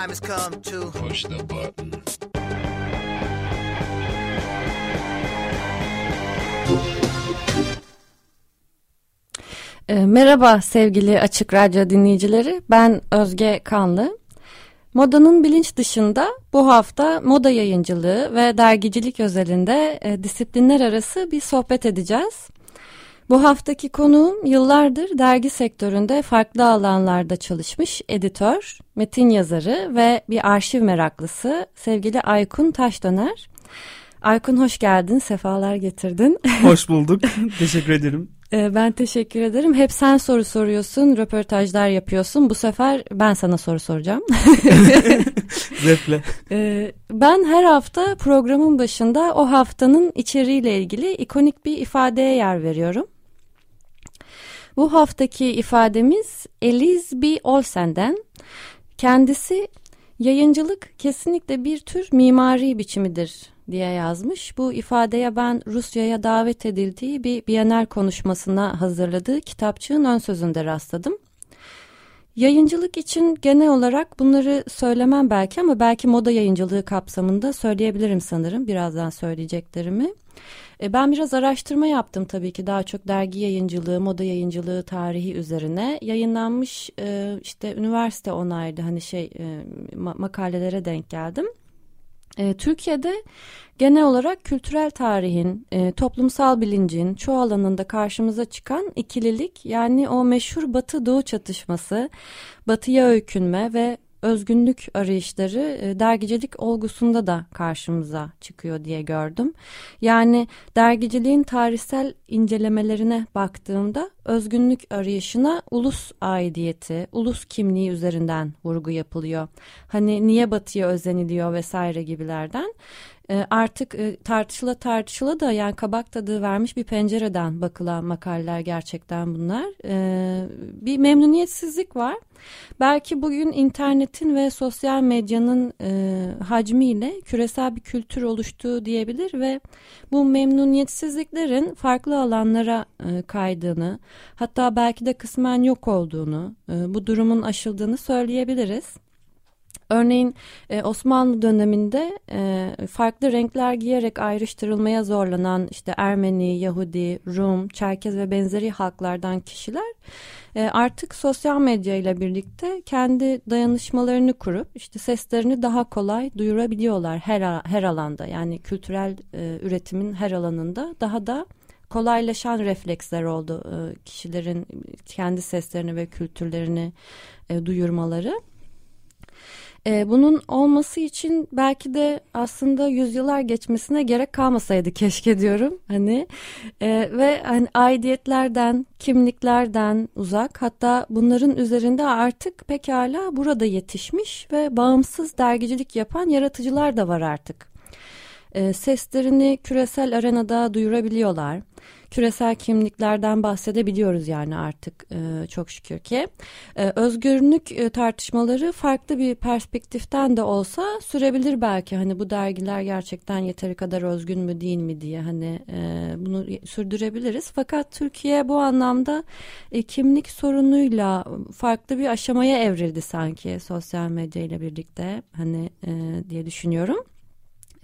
Time has come to Push the button. E, Merhaba sevgili Açık Radyo dinleyicileri. Ben Özge Kanlı. Modanın bilinç dışında bu hafta moda yayıncılığı ve dergicilik özelinde e, disiplinler arası bir sohbet edeceğiz. Bu haftaki konuğum yıllardır dergi sektöründe farklı alanlarda çalışmış editör, metin yazarı ve bir arşiv meraklısı sevgili Aykun Taşdöner. Aykun hoş geldin, sefalar getirdin. Hoş bulduk. Teşekkür ederim. Ee, Ben teşekkür ederim. Hep sen soru soruyorsun, röportajlar yapıyorsun. Bu sefer ben sana soru soracağım. Zevkle. Ee, Ben her hafta programın başında o haftanın içeriğiyle ilgili ikonik bir ifadeye yer veriyorum. Bu haftaki ifademiz Elise B. Olsen'den. Kendisi yayıncılık kesinlikle bir tür mimari biçimidir diye yazmış. Bu ifadeye ben Rusya'ya davet edildiği bir Biyener konuşmasına hazırladığı kitapçığın ön sözünde rastladım. Yayıncılık için genel olarak bunları söylemem belki ama belki moda yayıncılığı kapsamında söyleyebilirim sanırım birazdan söyleyeceklerimi. E, Ben biraz araştırma yaptım tabii ki daha çok dergi yayıncılığı, moda yayıncılığı tarihi üzerine yayınlanmış e, işte üniversite onaylı hani şey e, ma- makalelere denk geldim. E, Türkiye'de genel olarak kültürel tarihin, e, toplumsal bilincin çoğu alanında karşımıza çıkan ikililik yani o meşhur Batı-Doğu çatışması, batıya öykünme ve özgünlük arayışları e, dergicilik olgusunda da karşımıza çıkıyor diye gördüm. Yani dergiciliğin tarihsel incelemelerine baktığımda özgünlük arayışına ulus aidiyeti, ulus kimliği üzerinden vurgu yapılıyor. Hani niye batıya özeniliyor vesaire gibilerden. E, Artık e, tartışıla tartışıla da yani kabak tadı vermiş bir pencereden bakılan makaleler gerçekten bunlar. E, Bir memnuniyetsizlik var. Belki bugün internetin ve sosyal medyanın e, hacmiyle küresel bir kültür oluştuğu diyebilir ve bu memnuniyetsizliklerin farklı alanlara e, kaydığını hatta belki de kısmen yok olduğunu bu durumun aşıldığını söyleyebiliriz. Örneğin e, Osmanlı döneminde e, farklı renkler giyerek ayrıştırılmaya zorlanan işte Ermeni, Yahudi, Rum, Çerkez ve benzeri halklardan kişiler e, artık sosyal medya ile birlikte kendi dayanışmalarını kurup işte seslerini daha kolay duyurabiliyorlar her her alanda yani kültürel e, üretimin her alanında daha da kolaylaşan refleksler oldu e, kişilerin kendi seslerini ve kültürlerini e, duyurmaları. E, bunun olması için belki de aslında yüzyıllar geçmesine gerek kalmasaydı keşke diyorum. Hani e, ve hani aidiyetlerden, kimliklerden uzak hatta bunların üzerinde artık pekala burada yetişmiş ve bağımsız dergicilik yapan yaratıcılar da var artık. E, seslerini küresel arenada duyurabiliyorlar. Küresel kimliklerden bahsedebiliyoruz yani artık e, çok şükür ki. E, özgürlük e, tartışmaları farklı bir perspektiften de olsa sürebilir belki. Hani bu dergiler gerçekten yeteri kadar özgün mü değil mi diye hani e, bunu sürdürebiliriz. Fakat Türkiye bu anlamda kimlik sorunuyla farklı bir aşamaya evrildi sanki sosyal medya ile birlikte hani diye düşünüyorum.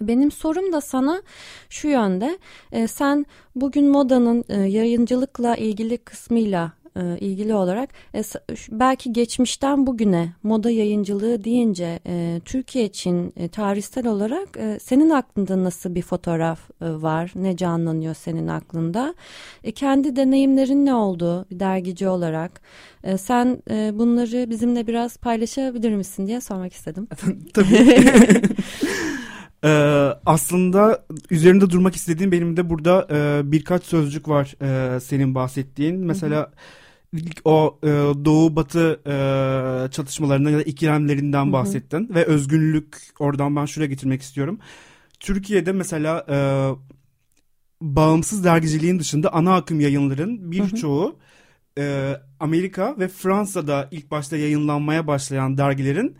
Benim sorum da sana şu yönde. E, sen bugün modanın e, yayıncılıkla ilgili kısmıyla e, ilgili olarak e, belki geçmişten bugüne moda yayıncılığı deyince e, Türkiye için e, tarihsel olarak e, senin aklında nasıl bir fotoğraf e, var? Ne canlanıyor senin aklında? E, kendi deneyimlerin ne oldu bir dergici olarak? E, sen e, bunları bizimle biraz paylaşabilir misin diye sormak istedim. Tabii. Ee, aslında üzerinde durmak istediğim benim de burada e, birkaç sözcük var e, senin bahsettiğin. Mesela o e, doğu batı e, çatışmalarından ya da ikilemlerinden bahsettin ve özgünlük oradan ben şuraya getirmek istiyorum. Türkiye'de mesela e, bağımsız dergiciliğin dışında ana akım yayınların birçoğu e, Amerika ve Fransa'da ilk başta yayınlanmaya başlayan dergilerin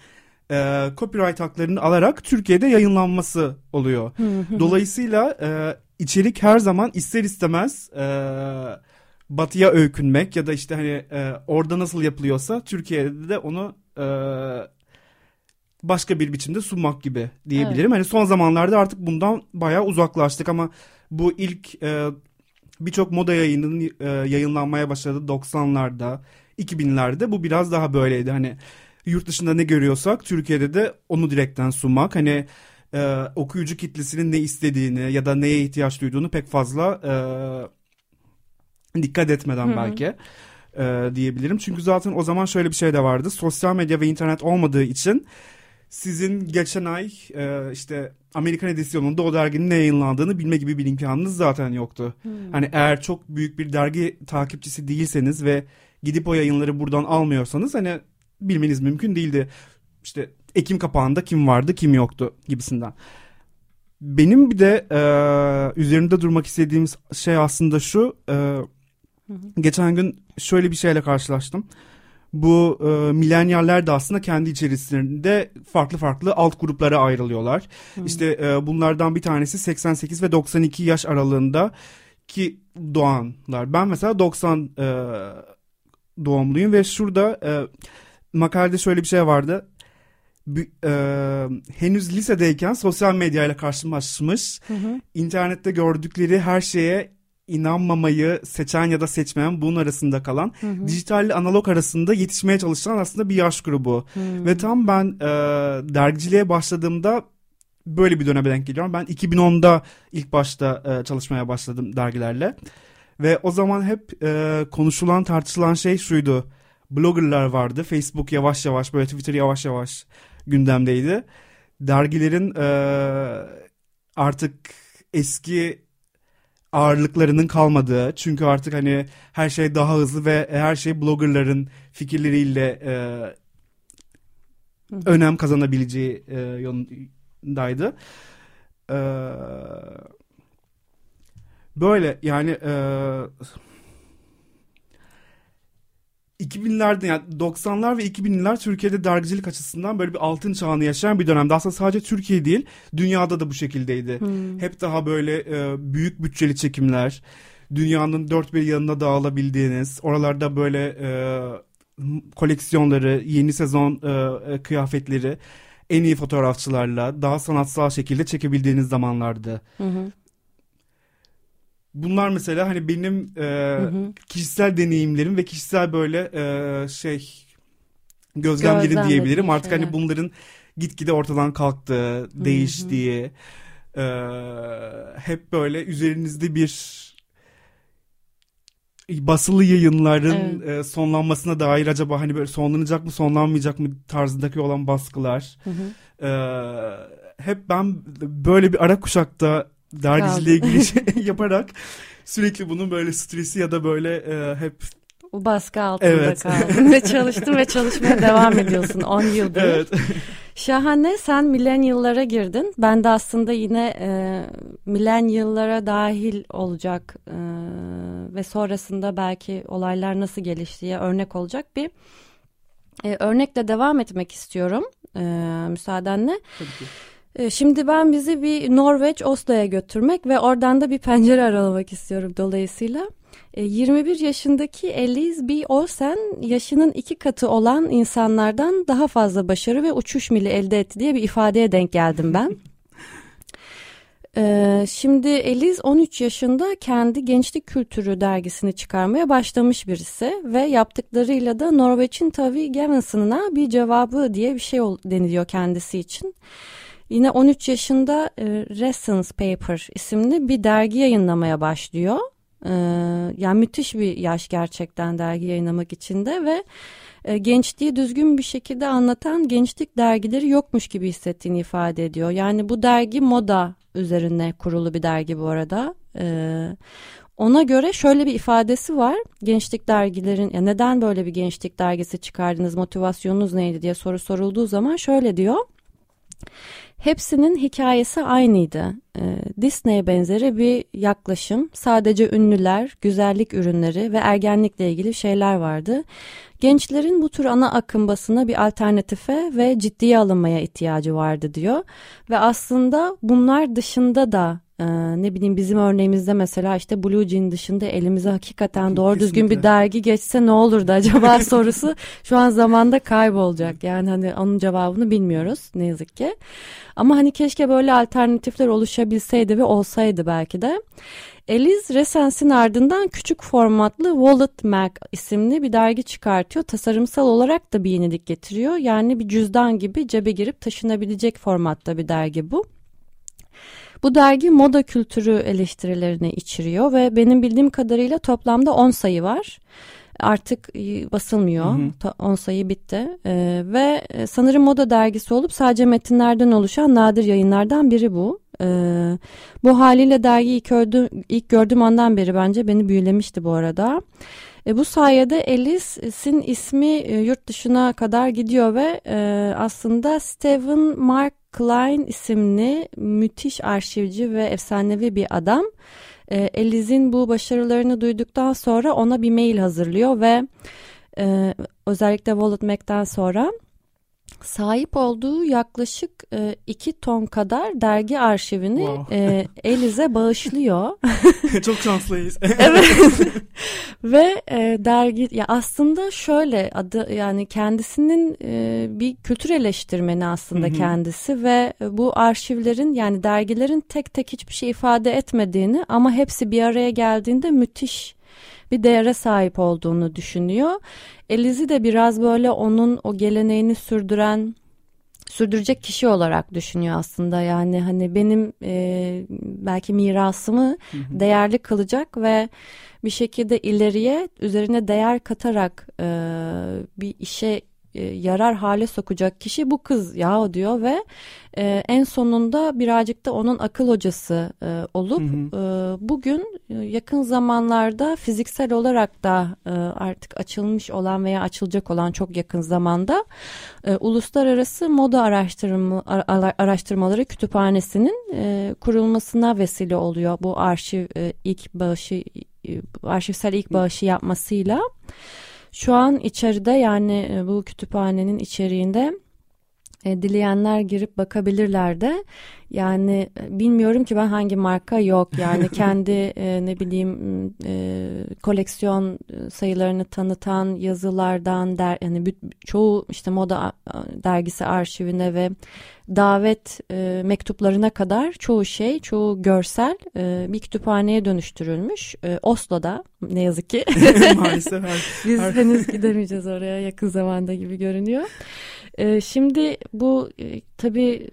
e, copyright haklarını alarak Türkiye'de yayınlanması oluyor. Dolayısıyla e, içerik her zaman ister istemez e, batıya öykünmek ya da işte hani e, orada nasıl yapılıyorsa Türkiye'de de onu e, başka bir biçimde sunmak gibi diyebilirim. Hani son zamanlarda artık bundan bayağı uzaklaştık ama bu ilk e, birçok moda yayının e, yayınlanmaya başladı 90'larda, 2000'lerde bu biraz daha böyleydi. Hani yurt dışında ne görüyorsak Türkiye'de de onu direkten sunmak. Hani e, okuyucu kitlesinin ne istediğini ya da neye ihtiyaç duyduğunu pek fazla e, dikkat etmeden belki e, diyebilirim. Çünkü zaten o zaman şöyle bir şey de vardı. Sosyal medya ve internet olmadığı için sizin geçen ay e, işte Amerikan edisyonunda o derginin ne yayınlandığını bilme gibi bir imkanınız zaten yoktu. Hani eğer çok büyük bir dergi takipçisi değilseniz ve gidip o yayınları buradan almıyorsanız hani bilmeniz mümkün değildi. İşte Ekim kapağında kim vardı kim yoktu gibisinden. Benim bir de e, üzerinde durmak istediğim şey aslında şu. e, geçen gün şöyle bir şeyle karşılaştım. Bu e, millenyaller de aslında kendi içerisinde farklı farklı alt gruplara ayrılıyorlar. İşte e, bunlardan bir tanesi 88 ve 92 yaş aralığında ki doğanlar. Ben mesela 90 e, doğumluyum ve şurada e, makalede şöyle bir şey vardı. Bir, e, henüz lisedeyken sosyal medyayla karşılaşmış, internette gördükleri her şeye inanmamayı seçen ya da seçmeyen bunun arasında kalan dijitalle analog arasında yetişmeye çalışan aslında bir yaş grubu. Ve tam ben e, dergiciliğe başladığımda böyle bir döneme denk geliyorum. Ben 2010'da ilk başta e, çalışmaya başladım dergilerle. Ve o zaman hep e, konuşulan tartışılan şey şuydu. Bloggerlar vardı. Facebook yavaş yavaş böyle Twitter yavaş yavaş gündemdeydi. Dergilerin e, artık eski ağırlıklarının kalmadığı çünkü artık hani her şey daha hızlı ve her şey bloggerların fikirleriyle e, önem kazanabileceği e, yolundaydı. E, böyle yani e, 2000'lerde yani 90'lar ve 2000'ler Türkiye'de dergicilik açısından böyle bir altın çağını yaşayan bir dönemde. Aslında sadece Türkiye değil, dünyada da bu şekildeydi. Hep daha böyle e, büyük bütçeli çekimler, dünyanın dört bir yanına dağılabildiğiniz, oralarda böyle e, koleksiyonları, yeni sezon e, e, kıyafetleri en iyi fotoğrafçılarla daha sanatsal şekilde çekebildiğiniz zamanlardı. Bunlar mesela hani benim e, kişisel deneyimlerim ve kişisel böyle e, şey gözlemlerim Gözlemlediğin diyebilirim. Artık şeyler. hani bunların gitgide ortadan kalktığı, değiştiği, e, hep böyle üzerinizde bir basılı yayınların e, sonlanmasına dair acaba hani böyle sonlanacak mı sonlanmayacak mı tarzındaki olan baskılar. E, hep ben böyle bir ara kuşakta dergiciliğe ilgili şey yaparak sürekli bunun böyle stresi ya da böyle e, hep O baskı altında Evet. kaldın ve çalıştın ve çalışmaya devam ediyorsun 10 yıldır. evet Şahane sen milenyıllara girdin. Ben de aslında yine e, milenyıllara dahil olacak e, ve sonrasında belki olaylar nasıl geliştiği örnek olacak bir e, örnekle devam etmek istiyorum e, müsaadenle. tabii ki. E, Şimdi ben bizi bir Norveç Oslo'ya götürmek ve oradan da bir pencere aralamak istiyorum dolayısıyla. E, 21 yaşındaki Elise B. Olsen yaşının iki katı olan insanlardan daha fazla başarı ve uçuş mili elde etti diye bir ifadeye denk geldim ben. E, Şimdi Elise 13 yaşında kendi Gençlik Kültürü dergisini çıkarmaya başlamış birisi ve yaptıklarıyla da Norveç'in Tavi Gevenson'a bir cevabı diye bir şey deniliyor kendisi için. Yine 13 yaşında e, Resonance Paper isimli bir dergi yayınlamaya başlıyor. E, yani müthiş bir yaş gerçekten dergi yayınlamak için de ve e, gençliği düzgün bir şekilde anlatan gençlik dergileri yokmuş gibi hissettiğini ifade ediyor. Yani bu dergi moda üzerine kurulu bir dergi bu arada. E, ona göre şöyle bir ifadesi var. Gençlik dergilerin ya neden böyle bir gençlik dergisi çıkardınız, motivasyonunuz neydi diye soru sorulduğu zaman şöyle diyor. Hepsinin hikayesi aynıydı. Ee, Disney benzeri bir yaklaşım. Sadece ünlüler, güzellik ürünleri ve ergenlikle ilgili şeyler vardı. Gençlerin bu tür ana akım basına bir alternatife ve ciddiye alınmaya ihtiyacı vardı diyor. Ve aslında bunlar dışında da ee, ne bileyim bizim örneğimizde mesela işte Blue Jean dışında elimize hakikaten doğru Kesinlikle. düzgün bir dergi geçse ne olurdu acaba sorusu şu an zamanda kaybolacak. Yani hani onun cevabını bilmiyoruz ne yazık ki. Ama hani keşke böyle alternatifler oluşabilseydi ve olsaydı belki de. Eliz Resens'in ardından küçük formatlı Wallet Mag isimli bir dergi çıkartıyor. Tasarımsal olarak da bir yenilik getiriyor. Yani bir cüzdan gibi cebe girip taşınabilecek formatta bir dergi bu. Bu dergi moda kültürü eleştirilerini içeriyor ve benim bildiğim kadarıyla toplamda 10 sayı var. Artık e, basılmıyor. Hı hı. 10 sayı bitti. Ee, ve e, sanırım moda dergisi olup sadece metinlerden oluşan nadir yayınlardan biri bu. Ee, bu haliyle dergiyi ilk, ilk gördüğüm andan beri bence beni büyülemişti bu arada. E, bu sayede Alice'in ismi e, yurt dışına kadar gidiyor ve e, aslında Stephen Mark Klein isimli müthiş arşivci ve efsanevi bir adam. E, Eliz'in bu başarılarını duyduktan sonra ona bir mail hazırlıyor ve e, özellikle Wallet Mac'ten sonra sahip olduğu yaklaşık e, iki ton kadar dergi arşivini wow. e, Elize bağışlıyor. Çok şanslıyız. evet. Ve e, dergi ya aslında şöyle adı yani kendisinin e, bir kültür eleştirmeni aslında kendisi ve bu arşivlerin yani dergilerin tek tek hiçbir şey ifade etmediğini ama hepsi bir araya geldiğinde müthiş bir değere sahip olduğunu düşünüyor. Elizi de biraz böyle onun o geleneğini sürdüren sürdürecek kişi olarak düşünüyor aslında yani hani benim e, belki mirasımı hı hı. değerli kılacak ve bir şekilde ileriye üzerine değer katarak e, bir işe e, yarar hale sokacak kişi bu kız ya diyor ve e, en sonunda birazcık da onun akıl hocası e, olup hı hı. E, bugün e, yakın zamanlarda fiziksel olarak da e, artık açılmış olan veya açılacak olan çok yakın zamanda e, uluslararası moda araştırma araştırmaları kütüphanesinin e, kurulmasına vesile oluyor bu arşiv e, ilk bağışı e, arşivsel ilk bağışı yapmasıyla. Şu an içeride yani e, bu kütüphanenin içeriğinde e, dileyenler girip bakabilirler de. Yani e, bilmiyorum ki ben hangi marka yok. Yani kendi e, ne bileyim e, koleksiyon sayılarını tanıtan yazılardan der yani çoğu işte moda dergisi arşivine ve davet e, mektuplarına kadar çoğu şey, çoğu görsel e, bir kütüphaneye dönüştürülmüş. E, Oslo'da ne yazık ki. Maalesef. Biz henüz gidemeyeceğiz oraya yakın zamanda gibi görünüyor. E, şimdi bu e, tabii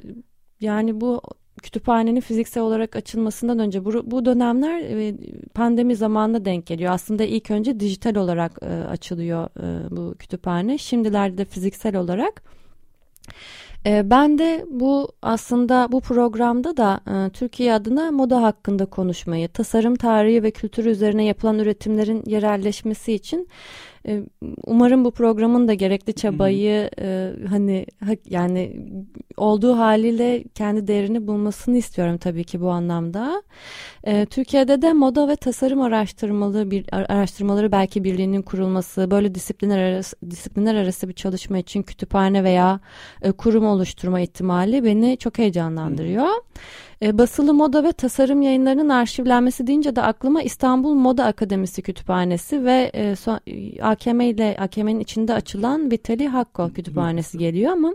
yani bu kütüphanenin fiziksel olarak açılmasından önce bu, bu dönemler e, pandemi zamanına denk geliyor. Aslında ilk önce dijital olarak e, açılıyor e, bu kütüphane. Şimdilerde de fiziksel olarak. E, ben de bu aslında bu programda da e, Türkiye adına moda hakkında konuşmayı, tasarım tarihi ve kültürü üzerine yapılan üretimlerin yerelleşmesi için ee, umarım bu programın da gerekli çabayı e, hani yani olduğu haliyle kendi değerini bulmasını istiyorum tabii ki bu anlamda. E, Türkiye'de de moda ve tasarım araştırmalı bir araştırmaları belki birliğinin kurulması, böyle disiplinler arası disiplinler arası bir çalışma için kütüphane veya e, kurum oluşturma ihtimali beni çok heyecanlandırıyor. Hı. E, basılı moda ve tasarım yayınlarının arşivlenmesi deyince de aklıma İstanbul Moda Akademisi Kütüphanesi ve e, so, AKM ile AKM'nin içinde açılan Vitali Hakko Kütüphanesi geliyor ama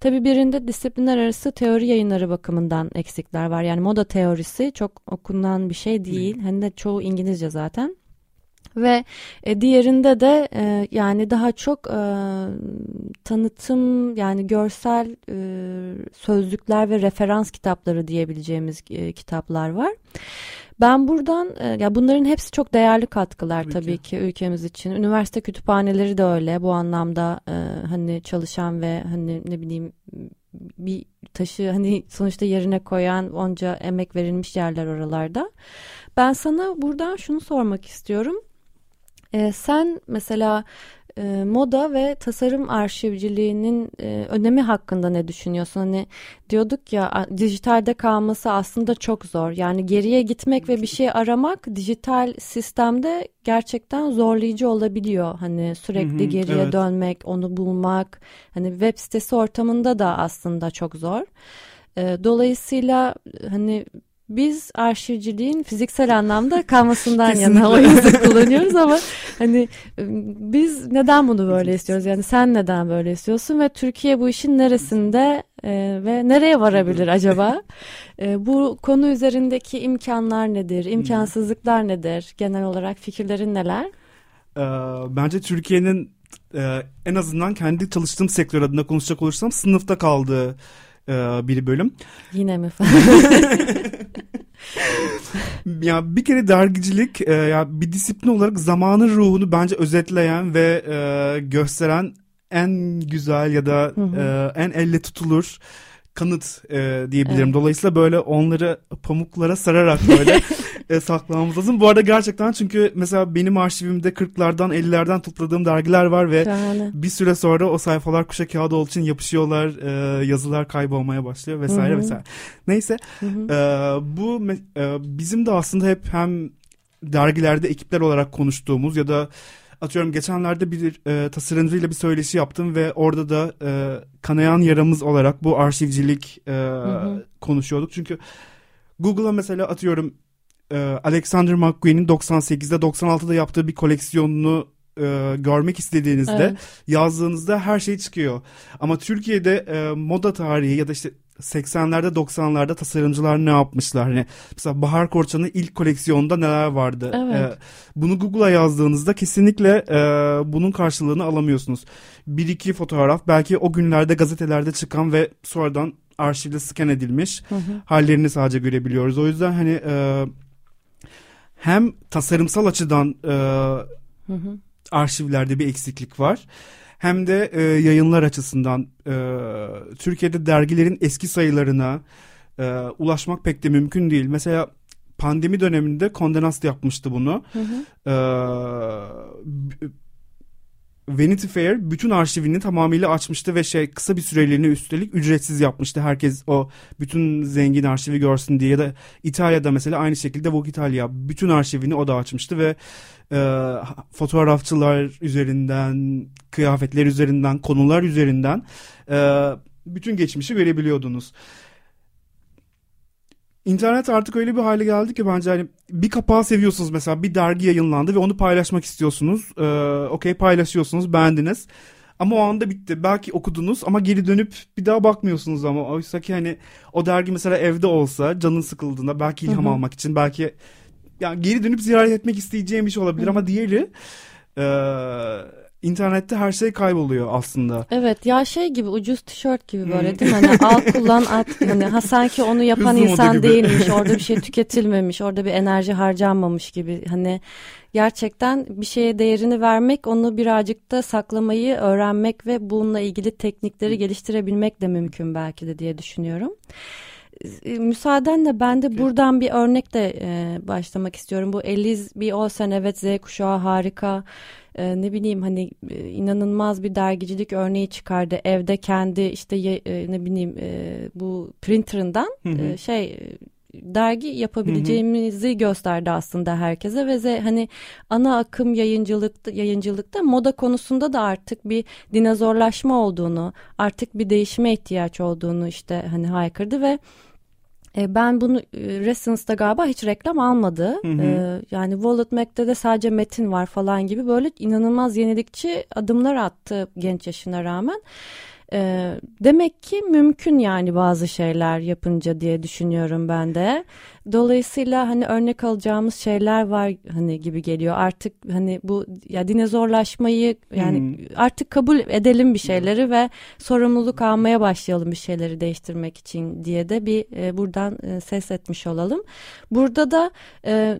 tabi birinde disiplinler arası teori yayınları bakımından eksikler var. Yani moda teorisi çok okunan bir şey değil. Hem de çoğu İngilizce zaten ve e, diğerinde de e, yani daha çok e, tanıtım yani görsel e, sözlükler ve referans kitapları diyebileceğimiz e, kitaplar var. Ben buradan e, ya bunların hepsi çok değerli katkılar tabii, tabii ki. ki ülkemiz için. Üniversite kütüphaneleri de öyle bu anlamda e, hani çalışan ve hani ne bileyim bir taşı hani sonuçta yerine koyan onca emek verilmiş yerler oralarda. Ben sana buradan şunu sormak istiyorum. Ee, sen mesela e, moda ve tasarım arşivciliğinin e, önemi hakkında ne düşünüyorsun? Hani diyorduk ya dijitalde kalması aslında çok zor. Yani geriye gitmek ve bir şey aramak dijital sistemde gerçekten zorlayıcı olabiliyor. Hani sürekli Hı hı, geriye evet. dönmek, onu bulmak. Hani web sitesi ortamında da aslında çok zor. E, dolayısıyla hani biz arşivciliğin fiziksel anlamda kalmasından yana o yüzden kullanıyoruz ama hani biz neden bunu böyle istiyoruz? Yani sen neden böyle istiyorsun ve Türkiye bu işin neresinde e, ve nereye varabilir acaba? E, bu konu üzerindeki imkanlar nedir? İmkansızlıklar nedir? Genel olarak fikirlerin neler? Ee, bence Türkiye'nin e, en azından kendi çalıştığım sektör adına konuşacak olursam sınıfta kaldığı bir bölüm. Yine mi? Ya bir kere dergicilik e, ya bir disiplin olarak zamanın ruhunu bence özetleyen ve e, gösteren en güzel ya da Hı hı. e, en elle tutulur kanıt e, diyebilirim. Evet. Dolayısıyla böyle onları pamuklara sararak böyle e, saklamamız lazım. Bu arada gerçekten çünkü mesela benim arşivimde 40'lardan 50'lerden topladığım dergiler var ve Şahane. bir süre sonra o sayfalar kuşa kağıdı olduğu için yapışıyorlar, e, yazılar kaybolmaya başlıyor vesaire Hı hı. vesaire. Neyse e, bu e, bizim de aslında hep hem dergilerde ekipler olarak konuştuğumuz ya da atıyorum geçenlerde bir e, tasarımcıyla bir söyleşi yaptım ve orada da e, kanayan yaramız olarak bu arşivcilik e, hı. konuşuyorduk. Çünkü Google'a mesela atıyorum e, Alexander McQueen'in 98'de 96'da yaptığı bir koleksiyonunu e, görmek istediğinizde Evet. yazdığınızda her şey çıkıyor. Ama Türkiye'de e, moda tarihi ya da işte 80'lerde 90'larda tasarımcılar ne yapmışlar? Hani mesela Bahar Korçan'ın ilk koleksiyonunda neler vardı? Evet. E, bunu Google'a yazdığınızda kesinlikle e, bunun karşılığını alamıyorsunuz. Bir iki fotoğraf belki o günlerde gazetelerde çıkan ve sonradan arşivde scan edilmiş Hı hı. hallerini sadece görebiliyoruz. O yüzden hani e, hem tasarımsal açıdan e, Hı hı. arşivlerde bir eksiklik var. Hem de e, yayınlar açısından e, Türkiye'de dergilerin eski sayılarına e, ulaşmak pek de mümkün değil. Mesela pandemi döneminde Kondenast yapmıştı bunu. Hı hı. E, Vanity Fair bütün arşivini tamamıyla açmıştı ve şey kısa bir süreliğine üstelik ücretsiz yapmıştı. Herkes o bütün zengin arşivi görsün diye ya da İtalya'da mesela aynı şekilde Vogue Italia bütün arşivini o da açmıştı ve e, fotoğrafçılar üzerinden, kıyafetler üzerinden, konular üzerinden e, bütün geçmişi görebiliyordunuz. İnternet artık öyle bir hale geldi ki bence hani bir kapağı seviyorsunuz mesela bir dergi yayınlandı ve onu paylaşmak istiyorsunuz. Ee, Okey paylaşıyorsunuz beğendiniz. Ama o anda bitti. Belki okudunuz ama geri dönüp bir daha bakmıyorsunuz ama. Oysa ki hani o dergi mesela evde olsa canın sıkıldığında belki ilham Hı hı. almak için belki yani geri dönüp ziyaret etmek isteyeceğim bir şey olabilir Hı. ama diğeri e, internette her şey kayboluyor aslında. Evet ya şey gibi ucuz tişört gibi böyle değil mi? Hani al kullan at hani ha sanki onu yapan Hızlı insan değilmiş. Orada bir şey tüketilmemiş. Orada bir enerji harcanmamış gibi. Hani gerçekten bir şeye değerini vermek, onu birazcık da saklamayı öğrenmek ve bununla ilgili teknikleri geliştirebilmek de mümkün belki de diye düşünüyorum. E, Müsaadenle ben de buradan bir örnekle e, başlamak istiyorum. Bu Eliz bir olsen evet Z kuşağı harika. E, ne bileyim hani e, inanılmaz bir dergicilik örneği çıkardı. Evde kendi işte ye- e, ne bileyim e, bu printerından Hı hı. e, şey e, dergi yapabileceğimizi gösterdi aslında herkese ve ze- hani ana akım yayıncılıkta yayıncılıkta moda konusunda da artık bir dinozorlaşma olduğunu, artık bir değişime ihtiyaç olduğunu işte hani haykırdı ve e, ben bunu e, Recense'da galiba hiç reklam almadı. Hı hı. E, yani Wallet Mac'te de sadece metin var falan gibi böyle inanılmaz yenilikçi adımlar attı genç yaşına rağmen. E, demek ki mümkün yani bazı şeyler yapınca diye düşünüyorum ben de. Dolayısıyla hani örnek alacağımız şeyler var hani gibi geliyor. Artık hani bu ya dinozorlaşmayı yani Hmm. artık kabul edelim bir şeyleri ve sorumluluk almaya başlayalım bir şeyleri değiştirmek için diye de bir e, buradan e, ses etmiş olalım. Burada da e,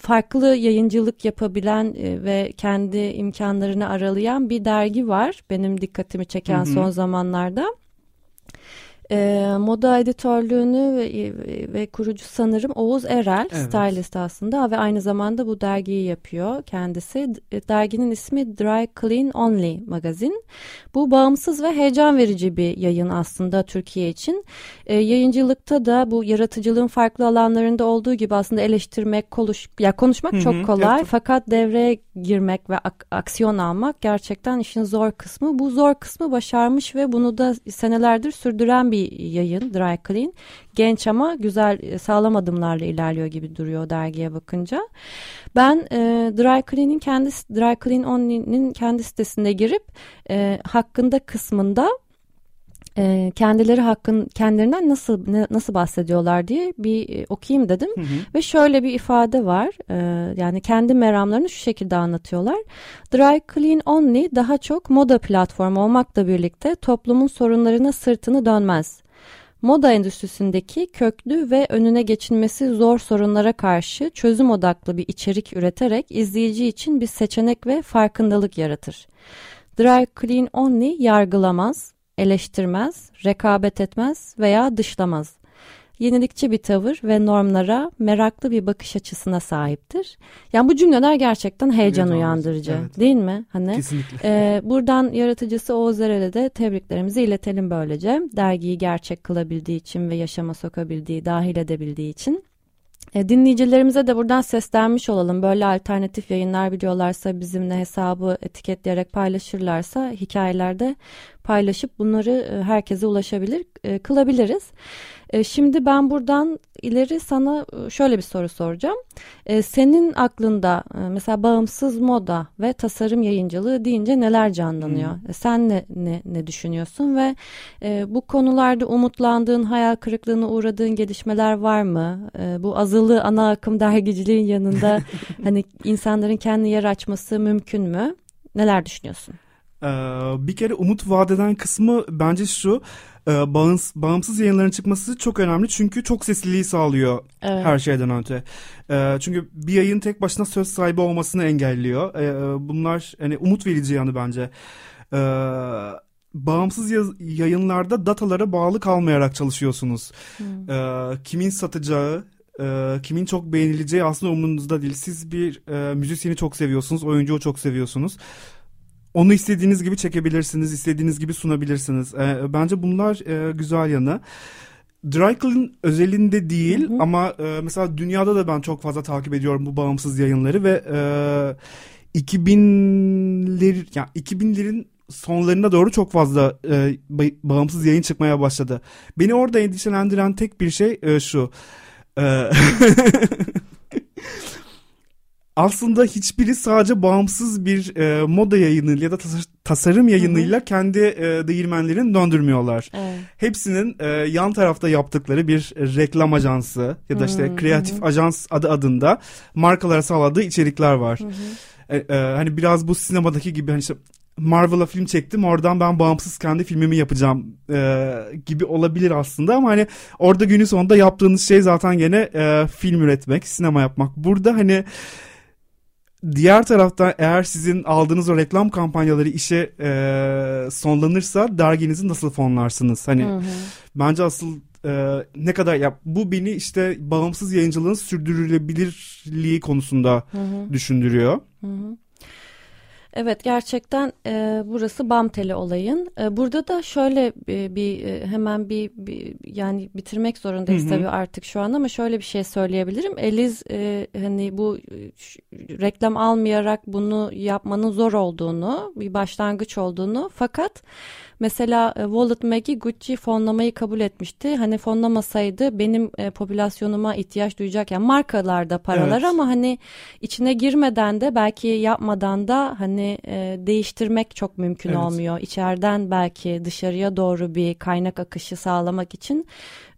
farklı yayıncılık yapabilen e, ve kendi imkanlarını aralayan bir dergi var. Benim dikkatimi çeken hı. son zamanlarda. E, moda editörlüğünü ve, ve kurucu sanırım Oğuz Erel, Evet. stylist aslında ve aynı zamanda bu dergiyi yapıyor kendisi. D- Derginin ismi Dry Clean Only magazin. Bu bağımsız ve heyecan verici bir yayın aslında Türkiye için. E, yayıncılıkta da bu yaratıcılığın farklı alanlarında olduğu gibi aslında eleştirmek, konuş, ya konuşmak Hı hı, çok kolay. evet. Fakat devreye girmek ve ak- aksiyon almak gerçekten işin zor kısmı. Bu zor kısmı başarmış ve bunu da senelerdir sürdüren bir yayın Dry Clean. Genç ama güzel e, sağlam adımlarla ilerliyor gibi duruyor dergiye bakınca. Ben e, Dry Clean'in kendi Dry Clean Only'nin kendi sitesine girip e, hakkında kısmında e, kendileri hakkın kendilerinden nasıl ne- nasıl bahsediyorlar diye bir e, okuyayım dedim Hı hı. ve şöyle bir ifade var e, yani kendi meramlarını şu şekilde anlatıyorlar Dry Clean Only daha çok moda platformu olmakla birlikte toplumun sorunlarına sırtını dönmez. Moda endüstrisindeki köklü ve önüne geçilmesi zor sorunlara karşı çözüm odaklı bir içerik üreterek izleyici için bir seçenek ve farkındalık yaratır. Dry Clean Only yargılamaz, eleştirmez, rekabet etmez veya dışlamaz. Yenilikçi bir tavır ve normlara meraklı bir bakış açısına sahiptir. Yani bu cümleler gerçekten heyecan Evet, uyandırıcı evet. değil mi? Hani Kesinlikle. ee, buradan yaratıcısı Oğuz Erel'e de tebriklerimizi iletelim böylece. Dergiyi gerçek kılabildiği için ve yaşama sokabildiği, dahil edebildiği için. E, dinleyicilerimize de buradan seslenmiş olalım. Böyle alternatif yayınlar biliyorlarsa bizimle hesabı etiketleyerek paylaşırlarsa hikayelerde paylaşıp bunları e, herkese ulaşabilir, e, kılabiliriz. E, şimdi ben buradan ileri sana e, şöyle bir soru soracağım. E, senin aklında e, mesela bağımsız moda ve tasarım yayıncılığı deyince neler canlanıyor? E, sen ne, ne ne düşünüyorsun ve e, bu konularda umutlandığın, hayal kırıklığına uğradığın gelişmeler var mı? E, bu azılı ana akım dergiciliğin yanında hani insanların kendi yer açması mümkün mü? Neler düşünüyorsun? Ee, bir kere umut vadeden kısmı bence şu e, bağımsız, bağımsız yayınların çıkması çok önemli çünkü çok sesliliği sağlıyor Evet. her şeyden öte. Ee, çünkü bir yayın tek başına söz sahibi olmasını engelliyor. Ee, bunlar hani umut verici yanı bence. Bağımsız yaz- yayınlarda datalara bağlı kalmayarak çalışıyorsunuz. Ee, kimin satacağı, e, kimin çok beğenileceği aslında umurunuzda değil. Siz bir e, müzisyeni çok seviyorsunuz, oyuncuyu çok seviyorsunuz. Onu istediğiniz gibi çekebilirsiniz, istediğiniz gibi sunabilirsiniz. Ee, bence bunlar e, güzel yanı. Dry Clean özelinde değil Hı hı. ama e, mesela dünyada da ben çok fazla takip ediyorum bu bağımsız yayınları ve e, 2000'ler yani 2000'lerin sonlarına doğru çok fazla e, ba- bağımsız yayın çıkmaya başladı. Beni orada endişelendiren tek bir şey e, şu. E, aslında hiçbiri sadece bağımsız bir e, moda yayını ya da tas- tasarım yayınıyla kendi e, değirmenlerini döndürmüyorlar. Evet. Hepsinin e, yan tarafta yaptıkları bir reklam ajansı ya da işte Hmm, kreatif ajans adı adında markalara sağladığı içerikler var. E, e, hani biraz bu sinemadaki gibi hani işte Marvel'a film çektim oradan ben bağımsız kendi filmimi yapacağım e, gibi olabilir aslında ama hani orada günün sonunda yaptığınız şey zaten gene e, film üretmek, sinema yapmak. Burada hani diğer tarafta eğer sizin aldığınız o reklam kampanyaları işe e, sonlanırsa derginizi nasıl fonlarsınız? Hani Hı hı. bence asıl e, ne kadar ya bu beni işte bağımsız yayıncılığın sürdürülebilirliği konusunda Hı hı. düşündürüyor. Hı hı. Evet gerçekten e, burası bam teli olayın. E, burada da şöyle bir, bir, e, hemen bir, bir yani bitirmek zorundayız Hı hı. tabii artık şu an ama şöyle bir şey söyleyebilirim. Eliz e, hani bu e, ş- reklam almayarak bunu yapmanın zor olduğunu, bir başlangıç olduğunu fakat Mesela e, Wallet Maggie Gucci fonlamayı kabul etmişti. Hani fonlamasaydı benim e, popülasyonuma ihtiyaç duyacak yani markalarda paralar Evet. ama hani içine girmeden de belki yapmadan da hani e, değiştirmek çok mümkün Evet. olmuyor. İçeriden belki dışarıya doğru bir kaynak akışı sağlamak için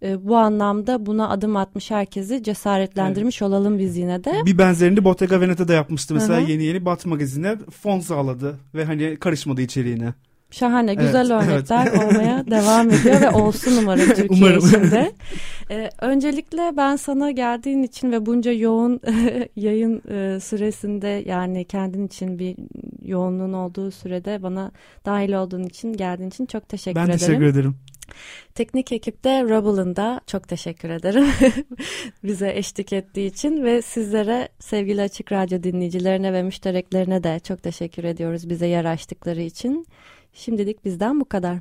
e, bu anlamda buna adım atmış herkesi cesaretlendirmiş olalım biz yine de. Bir benzerini Bottega Veneta'da yapmıştı. Mesela Hı hı. yeni yeni Bat magazine fon sağladı ve hani karışmadı içeriğine. Şahane güzel Evet, örnekler olmaya devam ediyor ve olsun umarım Türkiye Umarım. içinde. Ee, öncelikle ben sana geldiğin için ve bunca yoğun yayın e, süresinde yani kendin için bir yoğunluğun olduğu sürede bana dahil olduğun için geldiğin için çok teşekkür ben ederim. teşekkür ederim. Teknik ekipte Rubble'ın da çok teşekkür ederim bize eşlik ettiği için ve sizlere sevgili Açık Radyo dinleyicilerine ve müştereklerine de çok teşekkür ediyoruz bize yer açtıkları için. Şimdilik bizden bu kadar.